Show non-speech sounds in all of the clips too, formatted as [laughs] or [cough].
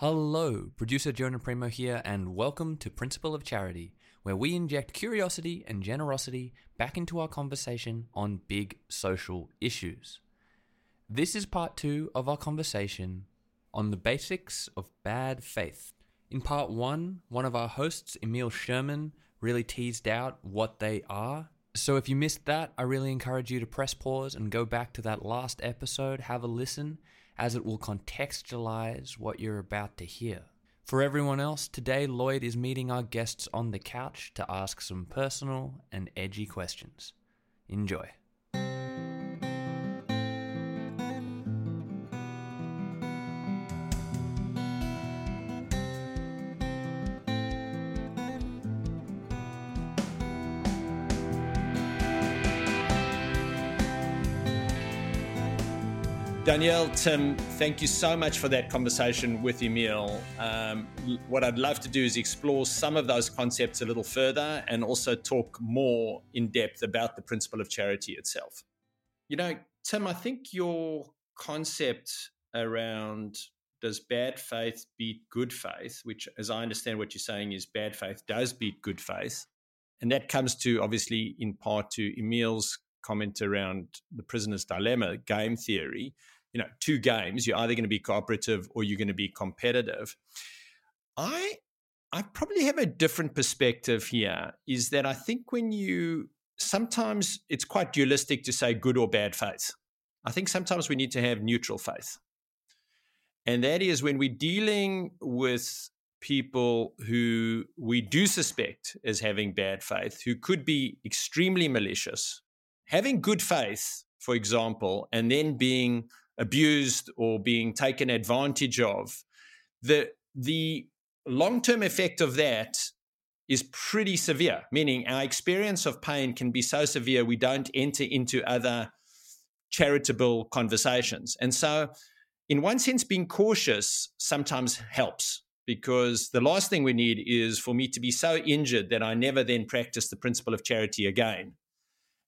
Hello, producer Jonah Primo here, and welcome to Principle of Charity, where we inject curiosity and generosity back into our conversation on big social issues. This is part two of our conversation on the basics of bad faith. In part one, one of our hosts, Emile Sherman, really teased out what they are. So if you missed that, I really encourage you to press pause and go back to that last episode, have a listen, as it will contextualize what you're about to hear. For everyone else, today Lloyd is meeting our guests on the couch to ask some personal and edgy questions. Enjoy. Danielle, Tim, thank you so much for that conversation with Emile. Um, what I'd love to do is explore some of those concepts a little further and also talk more in depth about the principle of charity itself. You know, Tim, I think your concept around does bad faith beat good faith, which, as I understand what you're saying, is bad faith does beat good faith. And that comes to obviously in part to Emile's comment around the prisoner's dilemma, game theory. You know, two games, you're either going to be cooperative or you're going to be competitive. I I probably have a different perspective here, is that I think when you sometimes it's quite dualistic to say good or bad faith. I think sometimes we need to have neutral faith. And that is when we're dealing with people who we do suspect as having bad faith, who could be extremely malicious, having good faith, for example, and then being abused or being taken advantage of, the the long term effect of that is pretty severe. Meaning, our experience of pain can be so severe we don't enter into other charitable conversations. And so, in one sense, being cautious sometimes helps because the last thing we need is for me to be so injured that I never then practice the principle of charity again.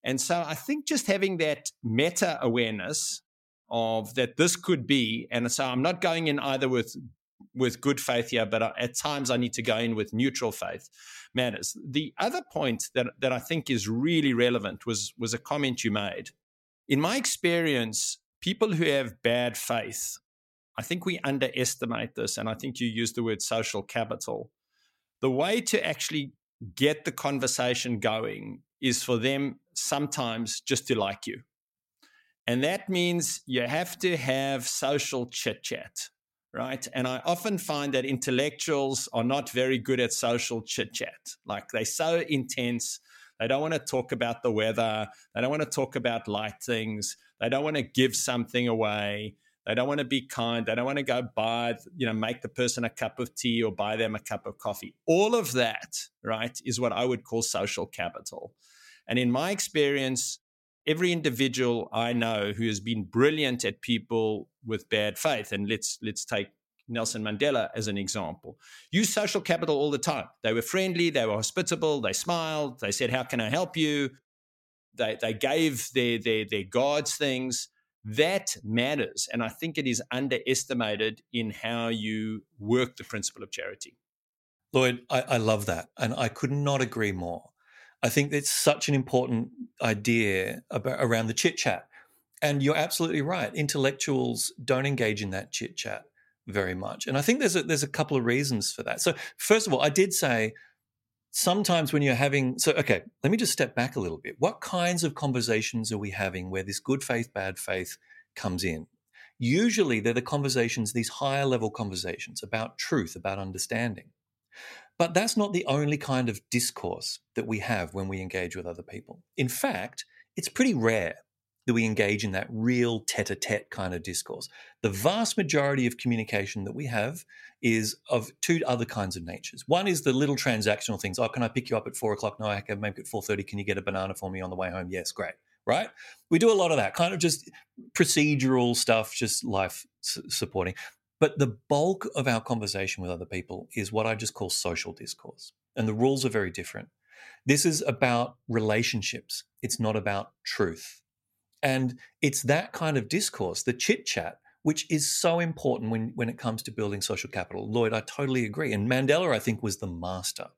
And so I think just having that meta awareness of that this could be, and so I'm not going in either with with good faith here, but uh, at times I need to go in with neutral faith matters. The other point that that I think is really relevant was was a comment you made. In my experience, people who have bad faith, I think we underestimate this, and I think you used the word social capital. The way to actually get the conversation going is for them sometimes just to like you. And that means you have to have social chit chat, right? And I often find that intellectuals are not very good at social chit chat. Like they're so intense. They don't want to talk about the weather. They don't want to talk about light things. They don't want to give something away. They don't want to be kind. They don't want to go buy, you know, make the person a cup of tea or buy them a cup of coffee. All of that, right, is what I would call social capital. And in my experience, every individual I know who has been brilliant at people with bad faith, and let's let's take Nelson Mandela as an example, use social capital all the time. They were friendly, they were hospitable, they smiled, they said, How can I help you? They they gave their their their guards things. That matters. And I think it is underestimated in how you work the principle of charity. Lloyd, I, I love that. And I could not agree more. I think it's such an important idea about, around the chit chat. And you're absolutely right. Intellectuals don't engage in that chit chat very much. And I think there's a, there's a couple of reasons for that. So, first of all, I did say sometimes when you're having, so, okay, let me just step back a little bit. What kinds of conversations are we having where this good faith, bad faith comes in? Usually they're the conversations, these higher level conversations about truth, about understanding. But that's not the only kind of discourse that we have when we engage with other people. In fact, it's pretty rare. that we engage in that real tete a tete kind of discourse. The vast majority of communication that we have is of two other kinds of natures. One is the little transactional things. Oh, can I pick you up at four o'clock? No, I can make it four thirty. Can you get a banana for me on the way home? Yes, great. Right? We do a lot of that kind of just procedural stuff, just life supporting. But the bulk of our conversation with other people is what I just call social discourse. And the rules are very different. This is about relationships, it's not about truth. And it's that kind of discourse, the chit chat, which is so important when, when it comes to building social capital. Lloyd, I totally agree. And Mandela, I think, was the master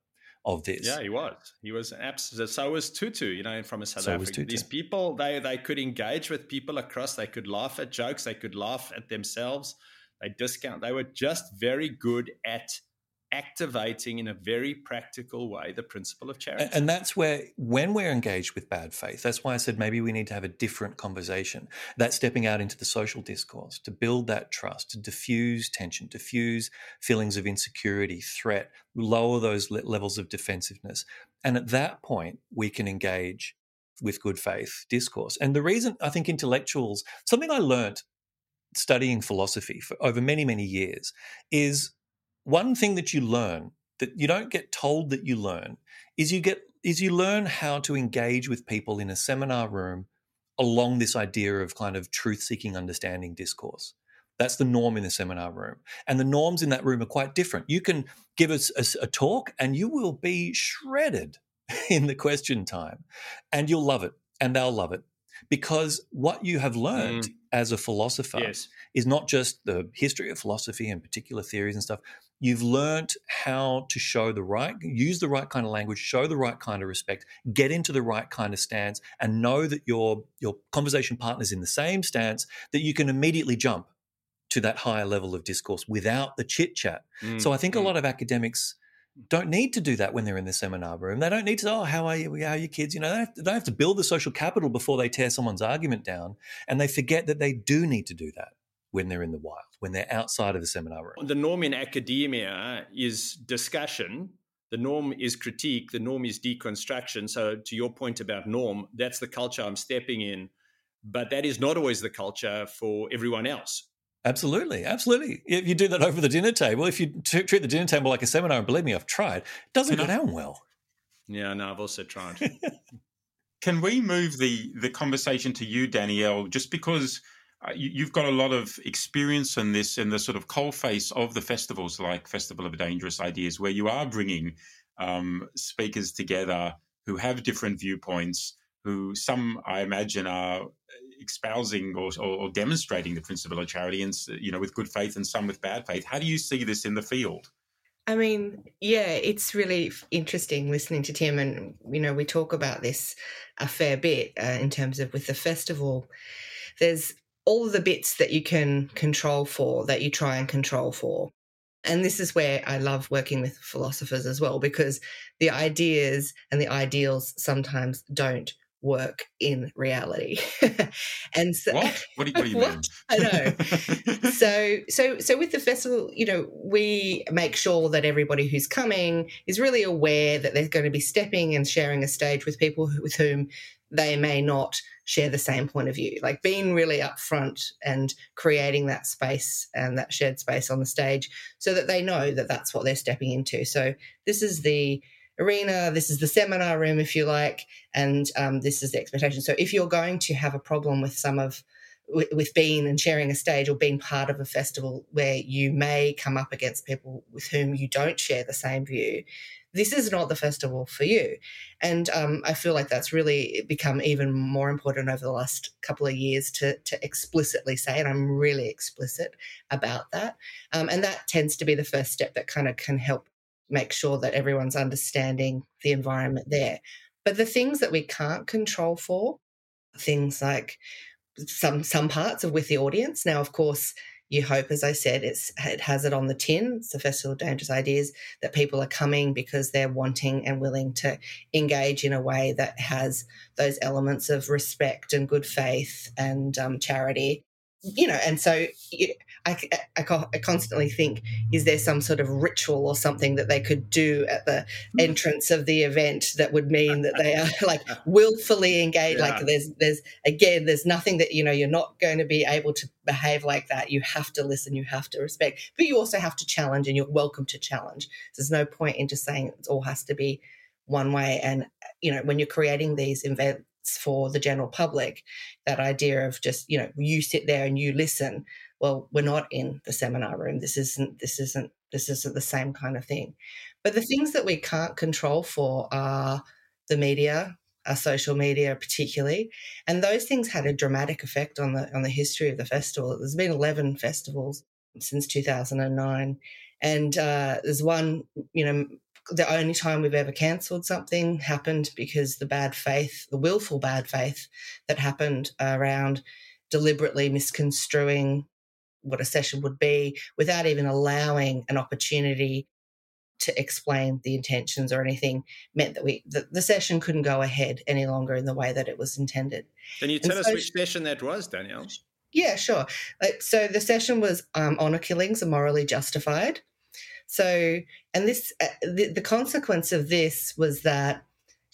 of this. Yeah, he was. He was absolutely. So was Tutu, you know, from South so Africa. These people, they they could engage with people across. They could laugh at jokes. They could laugh at themselves. They discount. They were just very good at activating in a very practical way the principle of charity. And that's where, when we're engaged with bad faith, that's why I said maybe we need to have a different conversation. That stepping out into the social discourse to build that trust, to diffuse tension, diffuse feelings of insecurity, threat, lower those levels of defensiveness. And at that point, we can engage with good faith discourse. And the reason I think intellectuals, something I learned studying philosophy for over many, many years is one thing that you learn that you don't get told that you learn is you get is you learn how to engage with people in a seminar room along this idea of kind of truth seeking understanding discourse. That's the norm in the seminar room. And the norms in that room are quite different. You can give us a, a talk and you will be shredded [laughs] in the question time and you'll love it and they'll love it because what you have learned mm. As a philosopher yes. is not just the history of philosophy and particular theories and stuff You've learned how to show the right, use the right kind of language, show the right kind of respect, get into the right kind of stance, and know that your your conversation partner's in the same stance that you can immediately jump to that higher level of discourse without the chit chat. Mm, so I think mm. a lot of academics don't need to do that when they're in the seminar room. They don't need to, oh, how are you? How are your kids? You know, they, have to, they have to build the social capital before they tear someone's argument down. And they forget that they do need to do that when they're in the wild, when they're outside of the seminar room. The norm in academia is discussion. The norm is critique. The norm is deconstruction. So, to your point about norm, that's the culture I'm stepping in. But that is not always the culture for everyone else. Absolutely, absolutely. If you do that over the dinner table, if you t- treat the dinner table like a seminar, and believe me, I've tried, it doesn't Can go I- down well. Yeah, no, I've also tried. [laughs] Can we move the the conversation to you, Danielle? Just because uh, you, have got a lot of experience in this in the sort of coal face of the festivals like Festival of Dangerous Ideas, where you are bringing um, speakers together who have different viewpoints, who some I imagine are espousing or, or, or demonstrating the principle of charity, and you know with good faith, and some with bad faith. How do you see this in the field? I mean, yeah, it's really interesting listening to Tim, and you know, we talk about this a fair bit uh, in terms of with the festival. There's all the bits that you can control for, that you try and control for. And this is where I love working with philosophers as well, because the ideas and the ideals sometimes don't work in reality. [laughs] and so what? What do you, what do you [laughs] mean? I know. [laughs] so so so with the festival, you know, we make sure that everybody who's coming is really aware that they're going to be stepping and sharing a stage with people with whom they may not share the same point of view. Like being really upfront and creating that space and that shared space on the stage so that they know that that's what they're stepping into. So this is the arena, this is the seminar room, if you like, and um, this is the expectation. So if you're going to have a problem with some of with being and sharing a stage or being part of a festival where you may come up against people with whom you don't share the same view, this is not the festival for you. And um, I feel like that's really become even more important over the last couple of years to, to explicitly say, and I'm really explicit about that. Um, and that tends to be the first step that kind of can help make sure that everyone's understanding the environment there. But the things that we can't control for, things like some some parts of with the audience. Now, of course, you hope, as I said, it's it has it on the tin. It's the Festival of Dangerous Ideas that people are coming because they're wanting and willing to engage in a way that has those elements of respect and good faith and um, charity. You know, and so I, I, I, constantly think, is there some sort of ritual or something that they could do at the mm. entrance of the event that would mean that they are [laughs] like [laughs] willfully engaged? Yeah. Like there's, there's again, there's nothing that you know you're not going to be able to behave like that. You have to listen, you have to respect, but you also have to challenge, and you're welcome to challenge. There's no point in just saying it all has to be one way. And you know, when you're creating these events for the general public, that idea of just you know you sit there and you listen. Well we're not in the seminar room. This isn't this isn't this isn't the same kind of thing. But the things that we can't control for are the media our social media particularly and those things had a dramatic effect on the on the history of the festival. There's been 11 festivals since 2009 and uh, there's one you know the only time we've ever cancelled something happened because the bad faith the willful bad faith that happened around deliberately misconstruing what a session would be without even allowing an opportunity to explain the intentions or anything meant that we the, the, session couldn't go ahead any longer in the way that it was intended. Can you tell and us so, which session that was, Danielle? Yeah, sure. So the session was um, honor killings are morally justified. So, and this uh, the, the consequence of this was that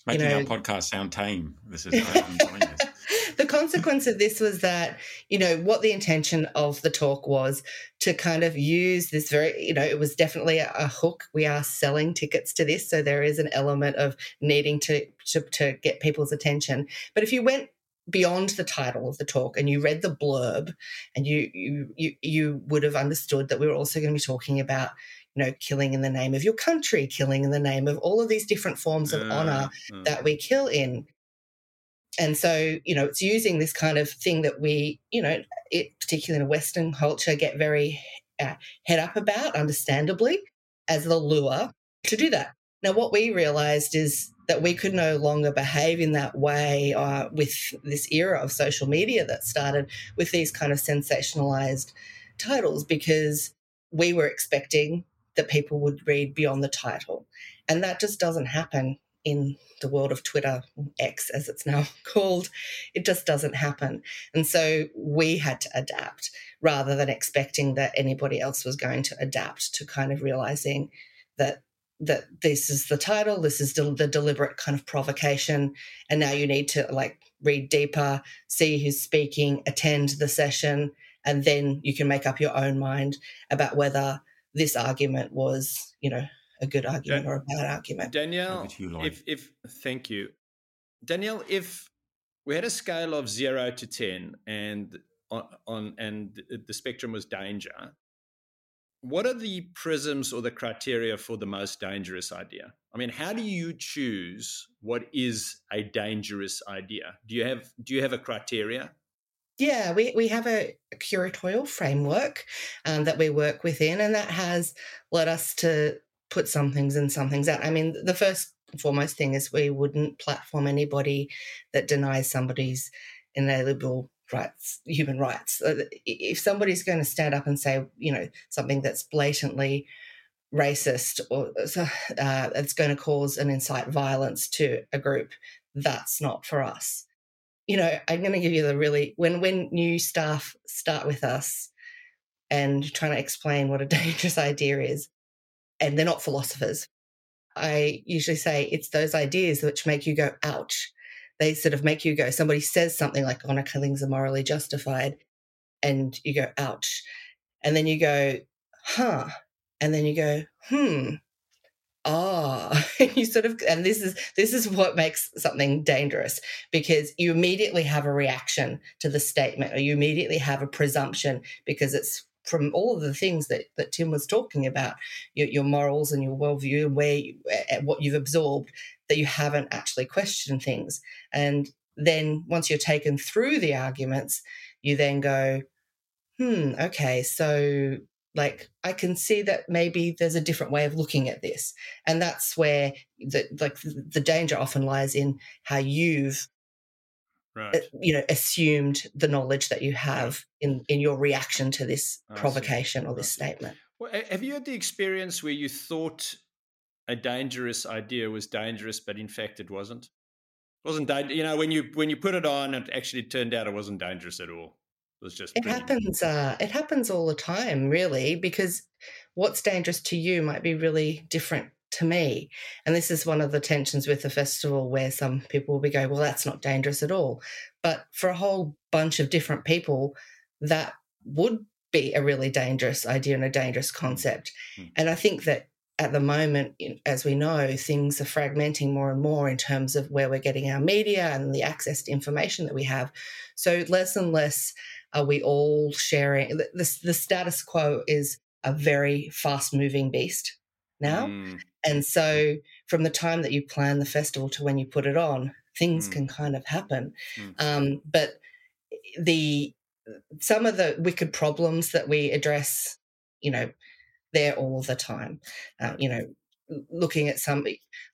making you know, our podcast sound tame. This is I'm enjoying this the consequence of this was that, you know, what the intention of the talk was to kind of use this very, you know, it was definitely a, a hook. We are selling tickets to this. So there is an element of needing to, to, to get people's attention. But if you went beyond the title of the talk and you read the blurb and you you you, you would have understood that we were also going to be talking about you know killing in the name of your country killing in the name of all of these different forms of uh, honor uh. that we kill in and so you know it's using this kind of thing that we you know it, particularly in a western culture get very uh, head up about understandably as the lure to do that now what we realized is that we could no longer behave in that way uh, with this era of social media that started with these kind of sensationalized titles because we were expecting that people would read beyond the title. And that just doesn't happen in the world of Twitter, X as it's now [laughs] called, it just doesn't happen. And so we had to adapt rather than expecting that anybody else was going to adapt to kind of realizing that that this is the title, this is the deliberate kind of provocation, and now you need to like read deeper, see who's speaking, attend the session, and then you can make up your own mind about whether this argument was, you know, a good argument Dan- or a bad argument. Danielle, if, if thank you, Danielle, if we had a scale of zero to ten, and on, on and the spectrum was danger, what are the prisms or the criteria for the most dangerous idea? I mean, how do you choose what is a dangerous idea? Do you have do you have a criteria? Yeah, we, we have a, curatorial framework um, that we work within, and that has led us to put some things in, some things out. I mean, the first and foremost thing is we wouldn't platform anybody that denies somebody's inalienable rights, human rights. Uh, if somebody's going to stand up and say, you know, something that's blatantly racist or uh, it's going to cause and incite violence to a group, that's not for us. You know, I'm going to give you the really when when new staff start with us and trying to explain what a [laughs] dangerous idea is, and they're not philosophers. I usually say it's those ideas which make you go, ouch. They sort of make you go, somebody says something like honor killings are morally justified, and you go, ouch. And then you go, huh. And then you go, hmm. Ah, [laughs] you sort of, and this is this is what makes something dangerous because you immediately have a reaction to the statement, or you immediately have a presumption because it's from all of the things that, that Tim was talking about, your, your morals and your worldview and where you, what you've absorbed, that you haven't actually questioned things. And then once you're taken through the arguments, you then go, hmm, okay, so like I can see that maybe there's a different way of looking at this. And that's where the like the danger often lies in how you've right. Uh, you know assumed the knowledge that you have in in your reaction to this I provocation see. or this statement well, have you had the experience where you thought a dangerous idea was dangerous but in fact it wasn't it wasn't you know when you when you put it on it actually turned out it wasn't dangerous at all was just it happens. Uh, it happens all the time, really, because what's dangerous to you might be really different to me. And this is one of the tensions with the festival where some people will be going, well, that's not dangerous at all. But for a whole bunch of different people, that would be a really dangerous idea and a dangerous concept. Mm. And I think that at the moment, as we know, things are fragmenting more and more in terms of where we're getting our media and the access to information that we have. So less and less are we all sharing. The, the, status quo is a very fast moving beast now. Mm, And so from the time that you plan the festival to when you put it on, things Mm. can kind of happen. Mm. Um, but the some of the wicked problems that we address, you know, there all the time. Uh, you know, looking at some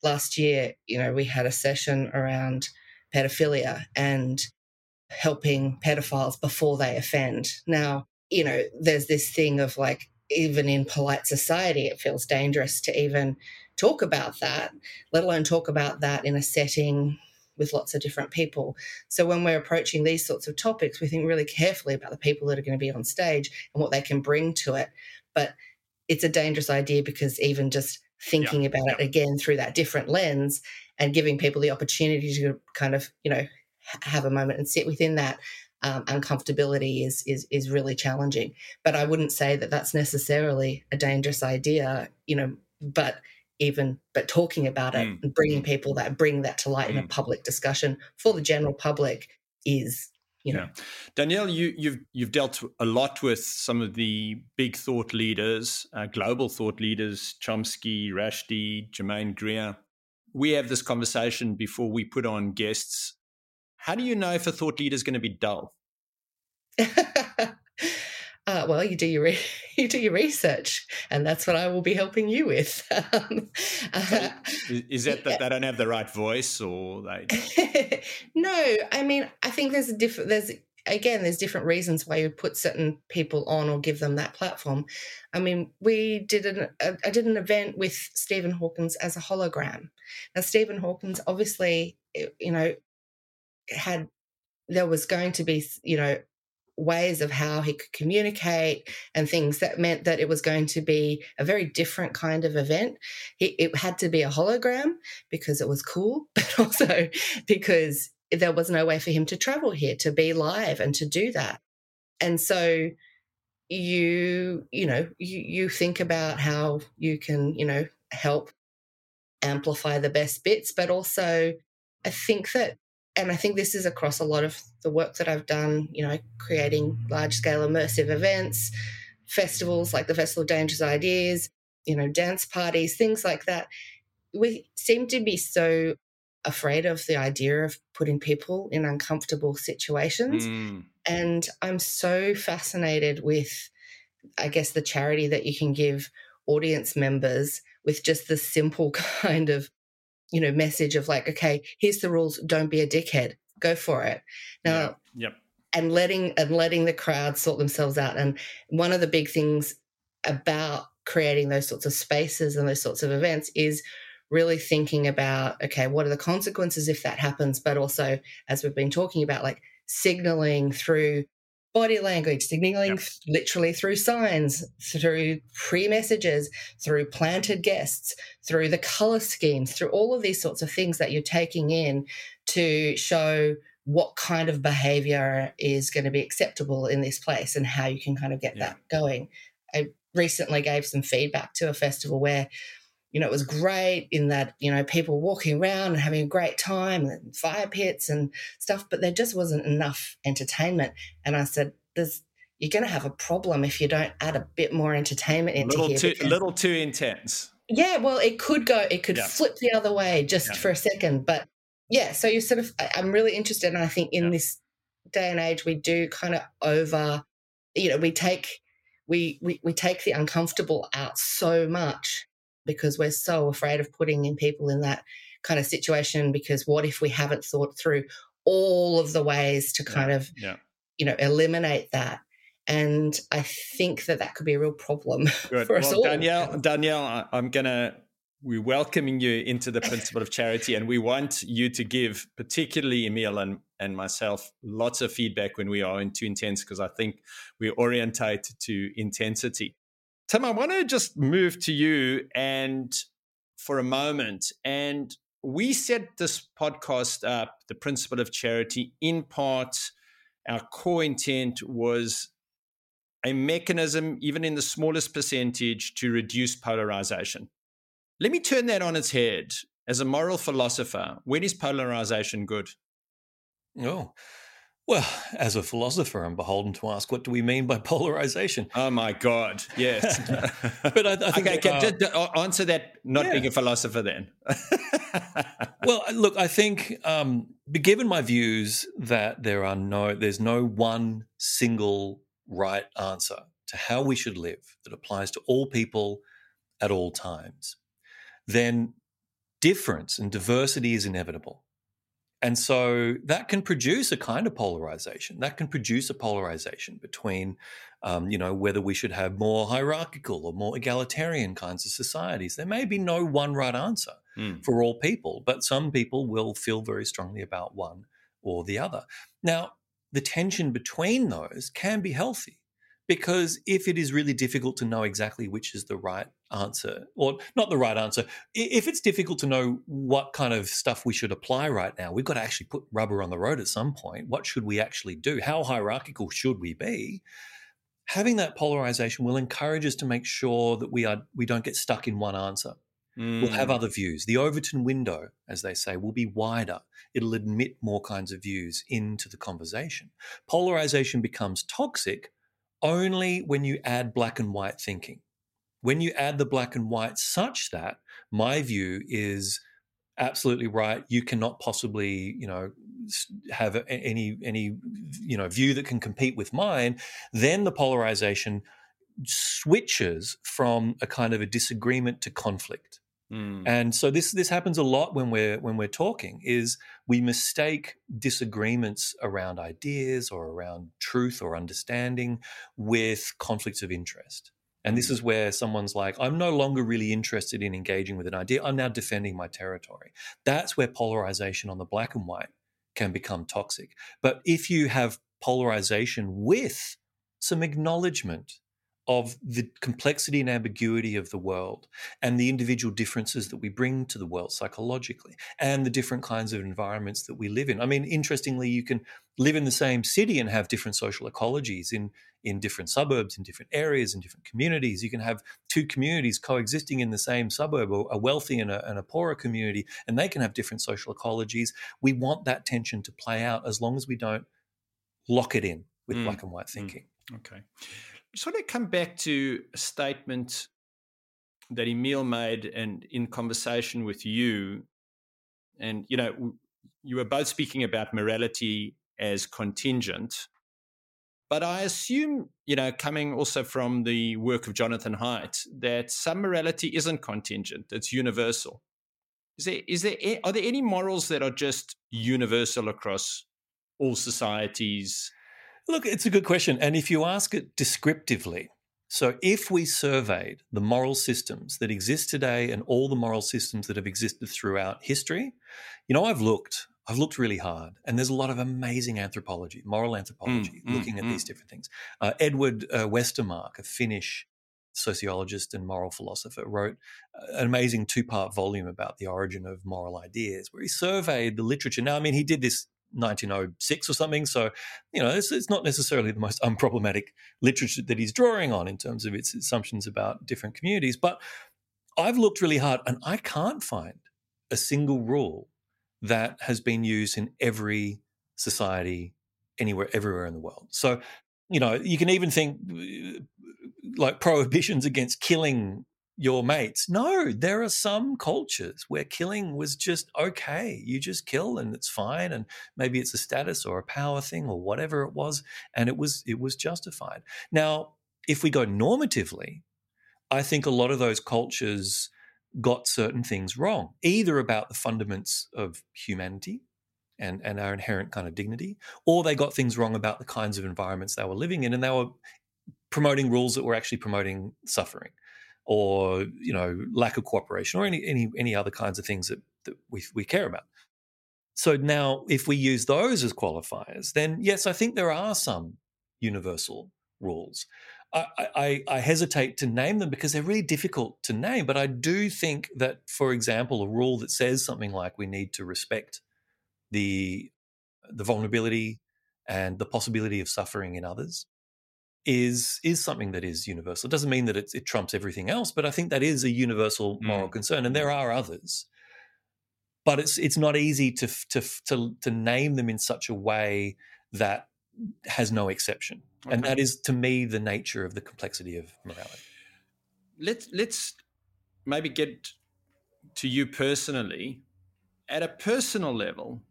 last year, you know, we had a session around pedophilia and helping pedophiles before they offend. Now, you know, there's this thing of like, even in polite society, it feels dangerous to even talk about that, let alone talk about that in a setting with lots of different people. So when we're approaching these sorts of topics, we think really carefully about the people that are going to be on stage and what they can bring to it. But it's a dangerous idea because even just thinking about it again through that different lens and giving people the opportunity to kind of, you know, have a moment and sit within that um, uncomfortability is is is really challenging. But I wouldn't say that that's necessarily a dangerous idea, you know. But even but talking about it Mm. and bringing people that bring that to light in a Mm. public discussion for the general public is, you know, Yeah. Danielle, you, you've you've dealt a lot with some of the big thought leaders, uh, global thought leaders, Chomsky, Rushdie, Germaine Greer. We have this conversation before we put on guests. How do you know if a thought leader is going to be dull? [laughs] uh, well, you do your re- [laughs] you do your research, and that's what I will be helping you with. [laughs] Um, uh, Is, is that that they don't have the right voice, or they? no, I mean, I think there's a different. There's again, there's different reasons why you put certain people on or give them that platform. I mean, we did an a, I did an event with Stephen Hawkins as a hologram. Now, Stephen Hawkins obviously, you know, had there was going to be, you know, ways of how he could communicate and things that meant that it was going to be a very different kind of event. He, it had to be a hologram because it was cool, [laughs] but also because there was no way for him to travel here to be live and to do that. And so you, you know, you, you think about how you can, you know, help amplify the best bits, but also I think that and I think this is across a lot of the work that I've done, you know, creating large scale immersive events, festivals like the Festival of Dangerous Ideas, you know, dance parties, things like that. We seem to be so afraid of the idea of putting people in uncomfortable situations. Mm, And I'm so fascinated with, I guess, the charity that you can give audience members with just the simple [laughs] kind of you know message of like okay here's the rules don't be a dickhead go for it now yeah, yep. and letting and letting the crowd sort themselves out and one of the big things about creating those sorts of spaces and those sorts of events is really thinking about okay what are the consequences if that happens but also as we've been talking about like signaling through body language signaling Yep. literally through signs through pre-messages through planted guests through the color schemes through all of these sorts of things that you're taking in to show what kind of behavior is going to be acceptable in this place and how you can kind of get Yeah. that going. I recently gave some feedback to a festival where, you know, it was great in that, you know, people walking around and having a great time and fire pits and stuff, but there just wasn't enough entertainment. And I said, there's, you're going to have a problem if you don't add a bit more entertainment A into little here. too, because- little too intense. yeah, well, it could go, it could Yeah. flip the other way just Yeah. for a second. But yeah, so you sort of, I'm really interested. And I think in Yeah. this day and age, we do kind of over, you know, we take, we, we, we take the uncomfortable out so much because we're so afraid of putting in people in that kind of situation. Because what if we haven't thought through all of the ways to Yeah. kind of, Yeah. you know, eliminate that? And I think that that could be a real problem [laughs] Good. for us well, all. Danielle, Danielle, I'm gonna we're welcoming you into the principle of charity, and we want you to give, particularly Emile and, and myself, lots of feedback when we are in too intense, because I think we're orientate to intensity. Tim, I want to just move to you and for a moment. And we set this podcast up, the principle of charity, in part, our core intent was a mechanism, even in the smallest percentage, to reduce polarization. Let me turn that on its head. As a moral philosopher, when is polarization good? Oh, well, as a philosopher, I'm beholden to ask, what do we mean by [laughs] polarization? Oh my God, yes. [laughs] but I, I think okay, can uh, just answer that. Not yeah. being a philosopher, then. [laughs] well, look, I think, um, given my views that there are no, there's no one single right answer to how we should live that applies to all people at all times then difference and diversity is inevitable. And so that can produce a kind of polarization. That can produce a polarization between, um, you know, whether we should have more hierarchical or more egalitarian kinds of societies. There may be no one right answer mm. for all people, but some people will feel very strongly about one or the other. Now, the tension between those can be healthy because if it is really difficult to know exactly which is the right answer or not the right answer if it's difficult to know what kind of stuff we should apply right now we've got to actually put rubber on the road at some point. What should we actually do? How hierarchical should we be? Having that polarization will encourage us to make sure that we are we don't get stuck in one answer. Mm. we'll have mm. other views. The overton window as they say will be wider. It'll admit more kinds of views into the conversation. Polarization becomes toxic only when you add black and white thinking. When you add the black and white, such that my view is absolutely right, you cannot possibly, you know, have any any you know view that can compete with mine. Then the polarization switches from a kind of a disagreement to conflict. Mm. And so this this happens a lot when we're when we're talking is we mistake disagreements around ideas or around truth or understanding with conflicts of interest. And this mm. is where someone's like, I'm no longer really interested in engaging with an idea. I'm now defending my territory. That's where polarization on the black and white can become toxic. But if you have polarization with some acknowledgement of the complexity and ambiguity of the world and the individual differences that we bring to the world psychologically and the different kinds of environments that we live in. I mean, interestingly, you can live in the same city and have different social ecologies in, in different suburbs, in different areas, in different communities. You can have two communities coexisting in the same suburb, a wealthy and a, and a poorer community, and they can have different social ecologies. We want that tension to play out as long as we don't lock it in with mm. black and white mm. thinking. Mm. Okay want to come back to a statement that Emile made and in conversation with you. And, you know, you were both speaking about morality as contingent. But I assume, you know, coming also from the work of Jonathan Haidt, that some morality isn't contingent, it's universal. Is there, is there, are there any morals that are just universal across all societies Look, it's a good question. And if you ask it descriptively, so if we surveyed the moral systems that exist today and all the moral systems that have existed throughout history, you know, I've looked, I've looked really hard, and there's a lot of amazing anthropology, moral anthropology, mm, looking mm, at mm. these different things. Uh, Edward uh, Westermarck, a Finnish sociologist and moral philosopher, wrote an amazing two part volume about the origin of moral ideas, where he surveyed the literature. Now, I mean, he did this 1906 or something. So, you know, it's, it's, not necessarily the most [laughs] unproblematic literature that he's drawing on in terms of its assumptions about different communities. But I've looked really hard and I can't find a single rule that has been used in every society anywhere, everywhere in the world. So, you know, you can even think like prohibitions against killing your mates. No, there are some cultures where killing was just okay. You just kill and it's fine and maybe it's a status or a power thing or whatever it was and it was it was justified. Now, if we go normatively, I think a lot of those cultures got certain things wrong, either about the fundaments of humanity and, and our inherent kind of dignity, or they got things wrong about the kinds of environments they were living in and they were promoting rules that were actually promoting suffering or you know lack of cooperation or any any any other kinds of things that, that we we care about. So now, if we use those as qualifiers, then yes, I think there are some universal rules. I, I, I, hesitate to name them because they're really difficult to name. But I do think that, for example, a rule that says something like we need to respect the the vulnerability and the possibility of suffering in others is is something that is universal. It doesn't mean that it, it trumps everything else, but I think that is a universal moral mm. concern, and there are others but it's it's not easy to to to to name them in such a way that has no exception, okay. and that is to me the nature of the complexity of morality. Let's let's maybe get to you personally at a personal level,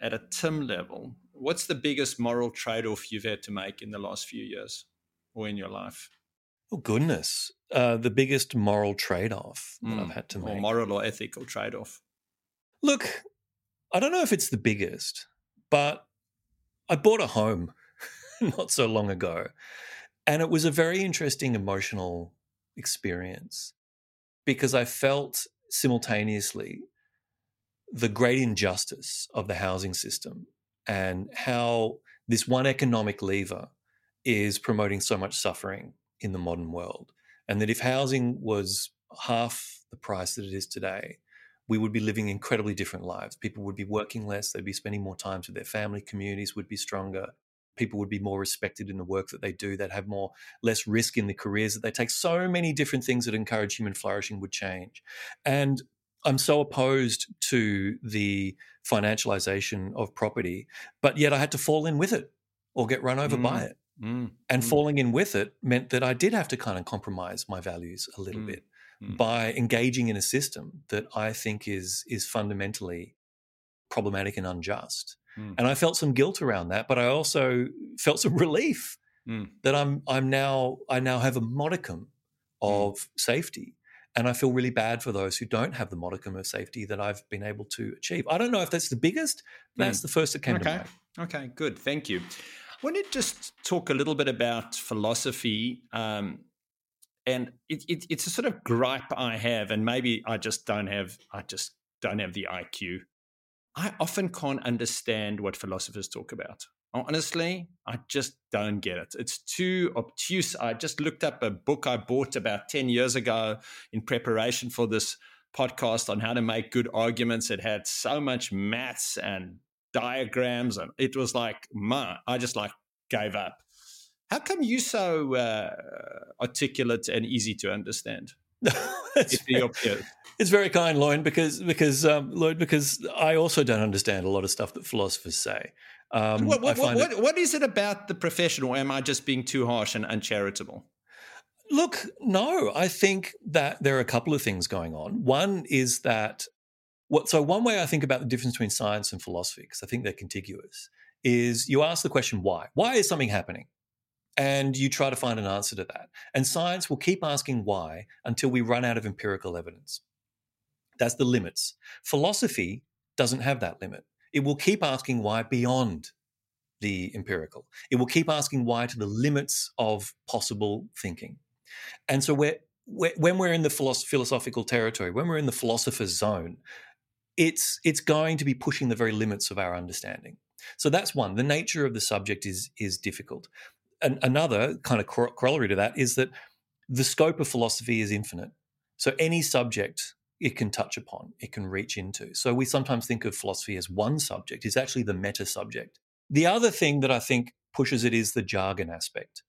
at a Tim level. What's the biggest moral trade-off you've had to make in the last few years or in your life? Oh goodness, uh, the biggest moral trade-off mm. that I've hmm. had to make, or moral or ethical trade-off. Look, I don't know if it's the biggest, but I bought a home [laughs] not so long ago. And it was a very interesting emotional experience because I felt simultaneously the great injustice of the housing system and how this one economic lever is promoting so much suffering in the modern world. And that if housing was half the price that it is today, we would be living incredibly different lives. People would be working less, they'd be spending more time with their family, communities would be stronger. People would be more respected in the work that they do. They'd have more less risk in the careers that they take. So many different things that encourage human flourishing would change. And I'm so opposed to the financialization of property, but yet I had to fall in with it or get run over mm. by it. Mm. And mm. falling in with it meant that I did have to kind of compromise my values a little mm. bit mm. by engaging in a system that I think is is fundamentally problematic and unjust. Mm. And I felt some guilt around that, but I also felt some [laughs] relief mm. that I'm I'm now I now have a modicum of safety. And I feel really bad for those who don't have the modicum of safety that I've been able to achieve. I don't know if that's the biggest, that's the first that came okay. to mind. Okay, good. Thank you. To just talk a little bit about philosophy. Um, and it, it, it's a sort of gripe I have, and maybe I just don't have I just don't have the IQ. I often can't understand what philosophers talk about. Honestly, I just don't get it. It's too obtuse. I just looked up a book I bought about 10 years ago in preparation for this podcast on how to make good arguments. It had so much maths and diagrams, and it was like, ma, I just like gave up. How come you so uh, articulate and easy to understand? [laughs] it's, very, it's, very, kind, Lloyd, because because um, Lloyd, because I also don't understand a lot of stuff that philosophers say. Um, what, what, what, it, what is it about the profession, or am I just being too harsh and uncharitable? Look, no, I think that there are a couple of things going on. One is that what so one way I think about the difference between science and philosophy, because I think they're contiguous, is you ask the question why. Why is something happening? and you try to find an answer to that. And science will keep asking why until we run out of empirical evidence. That's the limits. Philosophy doesn't have that limit. It will keep asking why beyond the empirical. It will keep asking why to the limits of possible thinking. And so we're, when we're in the philosophical territory, when we're in the philosopher's zone, it's it's going to be pushing the very limits of our understanding. So that's one. The nature of the subject is is difficult an, another kind of corollary to that is that the scope of philosophy is infinite. So any subject it can touch upon, it can reach into. So we sometimes think of philosophy as one subject, it's actually the meta subject. The other thing that I think pushes it is the jargon aspect.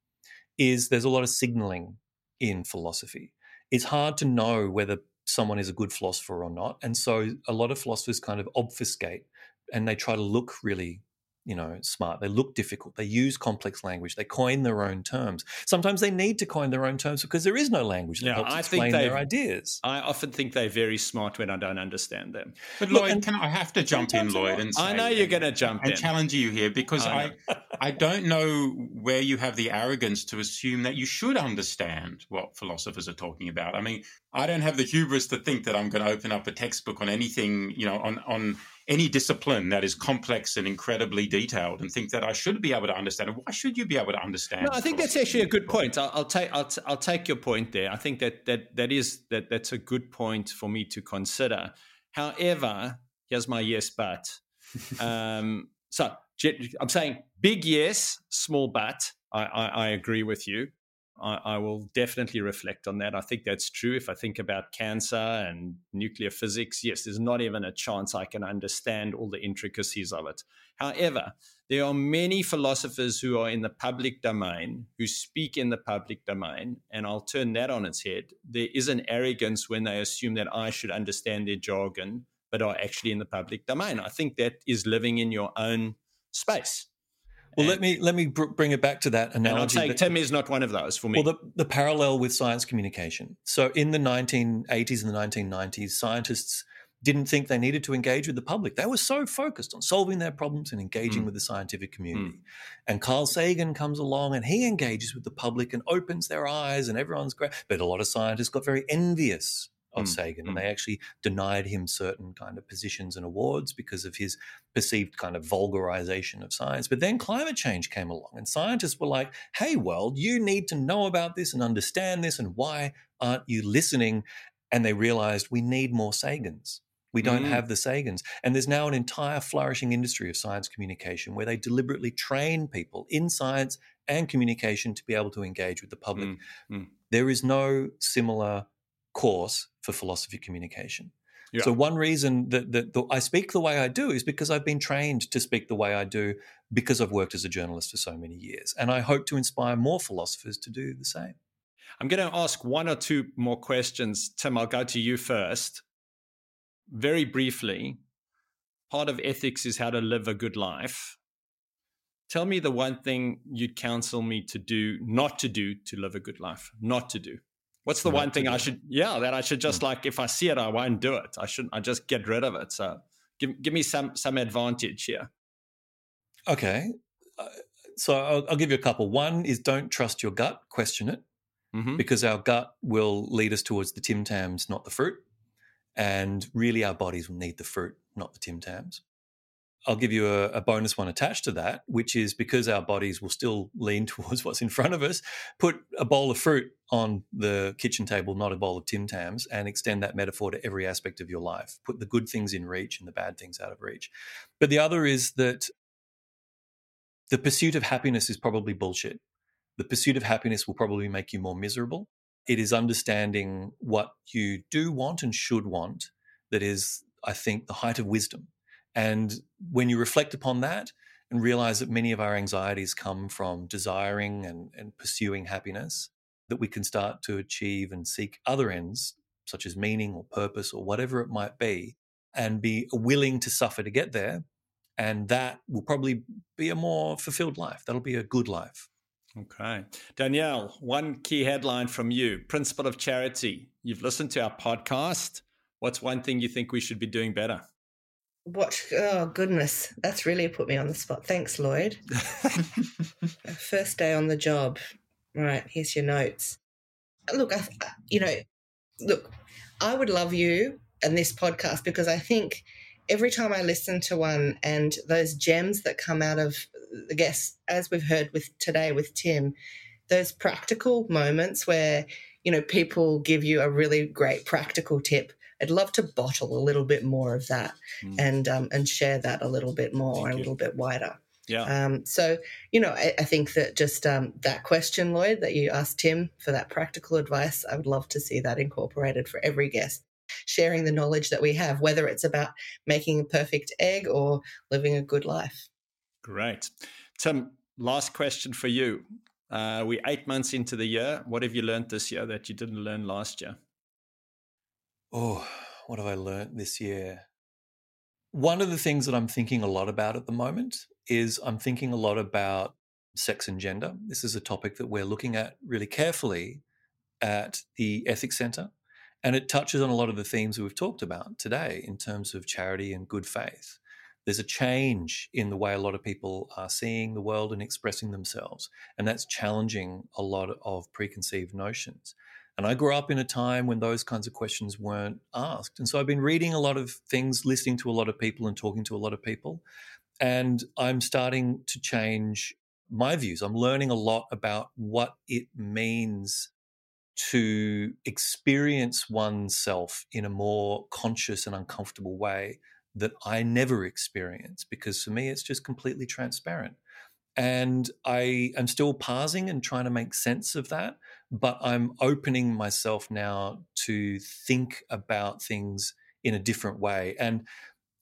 Is there's a lot of signaling in philosophy. It's hard to know whether someone is a good philosopher or not. And so a lot of philosophers kind of obfuscate and they try to look really you know smart. They look difficult. They use complex language. They coin their own terms. Sometimes they need to coin their own terms because there is no language that yeah, helps I explain their ideas. I often think they're very smart when i don't understand them. But lloyd Look, can i have to jump in lloyd and say, i know you're going to jump in. and challenge you here because I, I, [laughs] I don't know where you have the arrogance to assume that you should understand what philosophers are talking about. I mean, I don't have the hubris to think that I'm going to open up a textbook on anything, you know, on on any discipline that is complex and incredibly detailed, and think that I should be able to understand it. Why should you be able to understand? No, I think that's actually a good point. I'll, I'll take I'll, t- I'll take your point there. I think that that that is that that's a good point for me to consider. However, here's my yes but. [laughs] Um, so I'm saying big yes, small but. I, I, I agree with you. I, I, will definitely reflect on that. I think that's true. If I think about cancer and nuclear physics, yes, there's not even a chance I can understand all the intricacies of it. However, there are many philosophers who are in the public domain, who speak in the public domain, and I'll turn that on its head. There is an arrogance when they assume that I should understand their jargon, but are actually in the public domain. I think that is living in your own space. Well, and, let me let me br- bring it back to that analogy. And i Tim is not one of those for me. Well, the, the parallel with science communication. So, in the 1980s and the 1990s, scientists didn't think they needed to engage with the public. They were so focused on solving their problems and engaging mm. with the scientific community. Mm. And Carl Sagan comes along and he engages with the public and opens their eyes, and everyone's great. But a lot of scientists got very envious of mm. Sagan, mm. and they actually denied him certain kind of positions and awards because of his perceived kind of vulgarization of science. But then climate change came along, and scientists were like, "Hey, world, you need to know about this and understand this, and why aren't you listening?" And they realized we need more Sagans. We don't mm. have the Sagans. And there's now an entire flourishing industry of science communication where they deliberately train people in science and communication to be able to engage with the public. Mm. Mm. There is no similar course for philosophy communication. Yeah. So one reason that, that, that, I speak the way I do is because I've been trained to speak the way I do because I've worked as a journalist for so many years, and I hope to inspire more philosophers to do the same. I'm going to ask one or two more questions, Tim. I'll go to you first. Very briefly, part of ethics is how to live a good life. Tell me the one thing you'd counsel me to do, not to do, to live a good life, not to do. What's the one thing I should, yeah, that I should just like, if I see it, I won't do it. I shouldn't, I just get rid of it. So give, give me some, some advantage here. Okay. Uh, so I'll, I'll, give you a couple. One is don't trust your gut, question it, mm-hmm. because our gut will lead us towards the Tim Tams, not the fruit. And really, our bodies will need the fruit, not the Tim Tams. I'll give you a, a, bonus one attached to that, which is because our bodies will still lean [laughs] towards what's in front of us, put a bowl of fruit on the kitchen table, not a bowl of Tim Tams, and extend that metaphor to every aspect of your life. Put the good things in reach and the bad things out of reach. But the other is that the pursuit of happiness is probably bullshit. The pursuit of happiness will probably make you more miserable. It is understanding what you do want and should want that is, I think, the height of wisdom and when you reflect upon that and realize that many of our anxieties come from desiring and, and pursuing happiness, that we can start to achieve and seek other ends, such as meaning or purpose or whatever it might be, and be willing to suffer to get there. And that will probably be a more fulfilled life. That'll be a good life. Okay. Danielle, one key headline from you Principle of Charity. You've listened to our podcast. What's one thing you think we should be doing better? What? Oh goodness, that's really put me on the spot. Thanks, Lloyd. [laughs] First day on the job. Right, here's your notes. Look, I, you know, look, I would love you and this podcast because I think every time I listen to one and those gems that come out of the guests, as we've heard with today with Tim, those practical moments where you know people give you a really great practical tip I'd love to bottle a little bit more of that mm. and um, and share that a little bit more, Thank a little bit wider. Yeah. Um, so, you know, I, I think that just um, that question, Lloyd, that you asked Tim for that practical advice, I would love to see that incorporated for every guest, sharing the knowledge that we have, whether it's about making a perfect egg or living a good life. Great. Tim, last question for you. Uh, we're eight months into the year. What have you learned this year that you didn't learn last year? Oh, what have I learned this year? One of the things that I'm thinking a lot about at the moment is I'm thinking a lot about sex and gender. This is a topic that we're looking at really carefully at the Ethics Centre. And it touches on a lot of the themes that we've talked about today in terms of charity and good faith. there's a change in the way a lot of people are seeing the world and expressing themselves. And that's challenging a lot of preconceived notions. And I grew up in a time when those kinds of questions weren't asked. And so I've been reading a lot of things, listening to a lot of people, and talking to a lot of people. And I'm starting to change my views. I'm learning a lot about what it means to experience oneself in a more conscious and uncomfortable way that I never experienced because for me it's just completely transparent. And I am still parsing and trying to make sense of that, but I'm opening myself now to think about things in a different way. And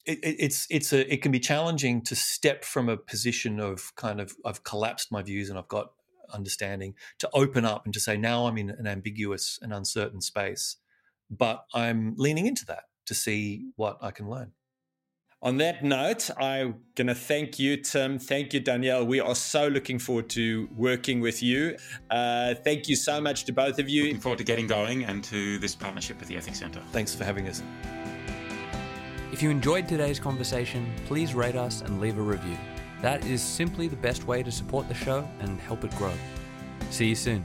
it, it's it's a it can be challenging to step from a position of kind of I've collapsed my views and I've got understanding to open up and to say now I'm in an ambiguous and uncertain space, but I'm leaning into that to see what I can learn. On that note, I'm going to thank you, Tim. Thank you, Danielle. We are so looking forward to working with you. Uh, thank you so much to both of you. Looking forward to getting going and to this partnership with the Ethics Centre. Thanks for having us. If you enjoyed today's conversation, please rate us and leave a review. That is simply the best way to support the show and help it grow. See you soon.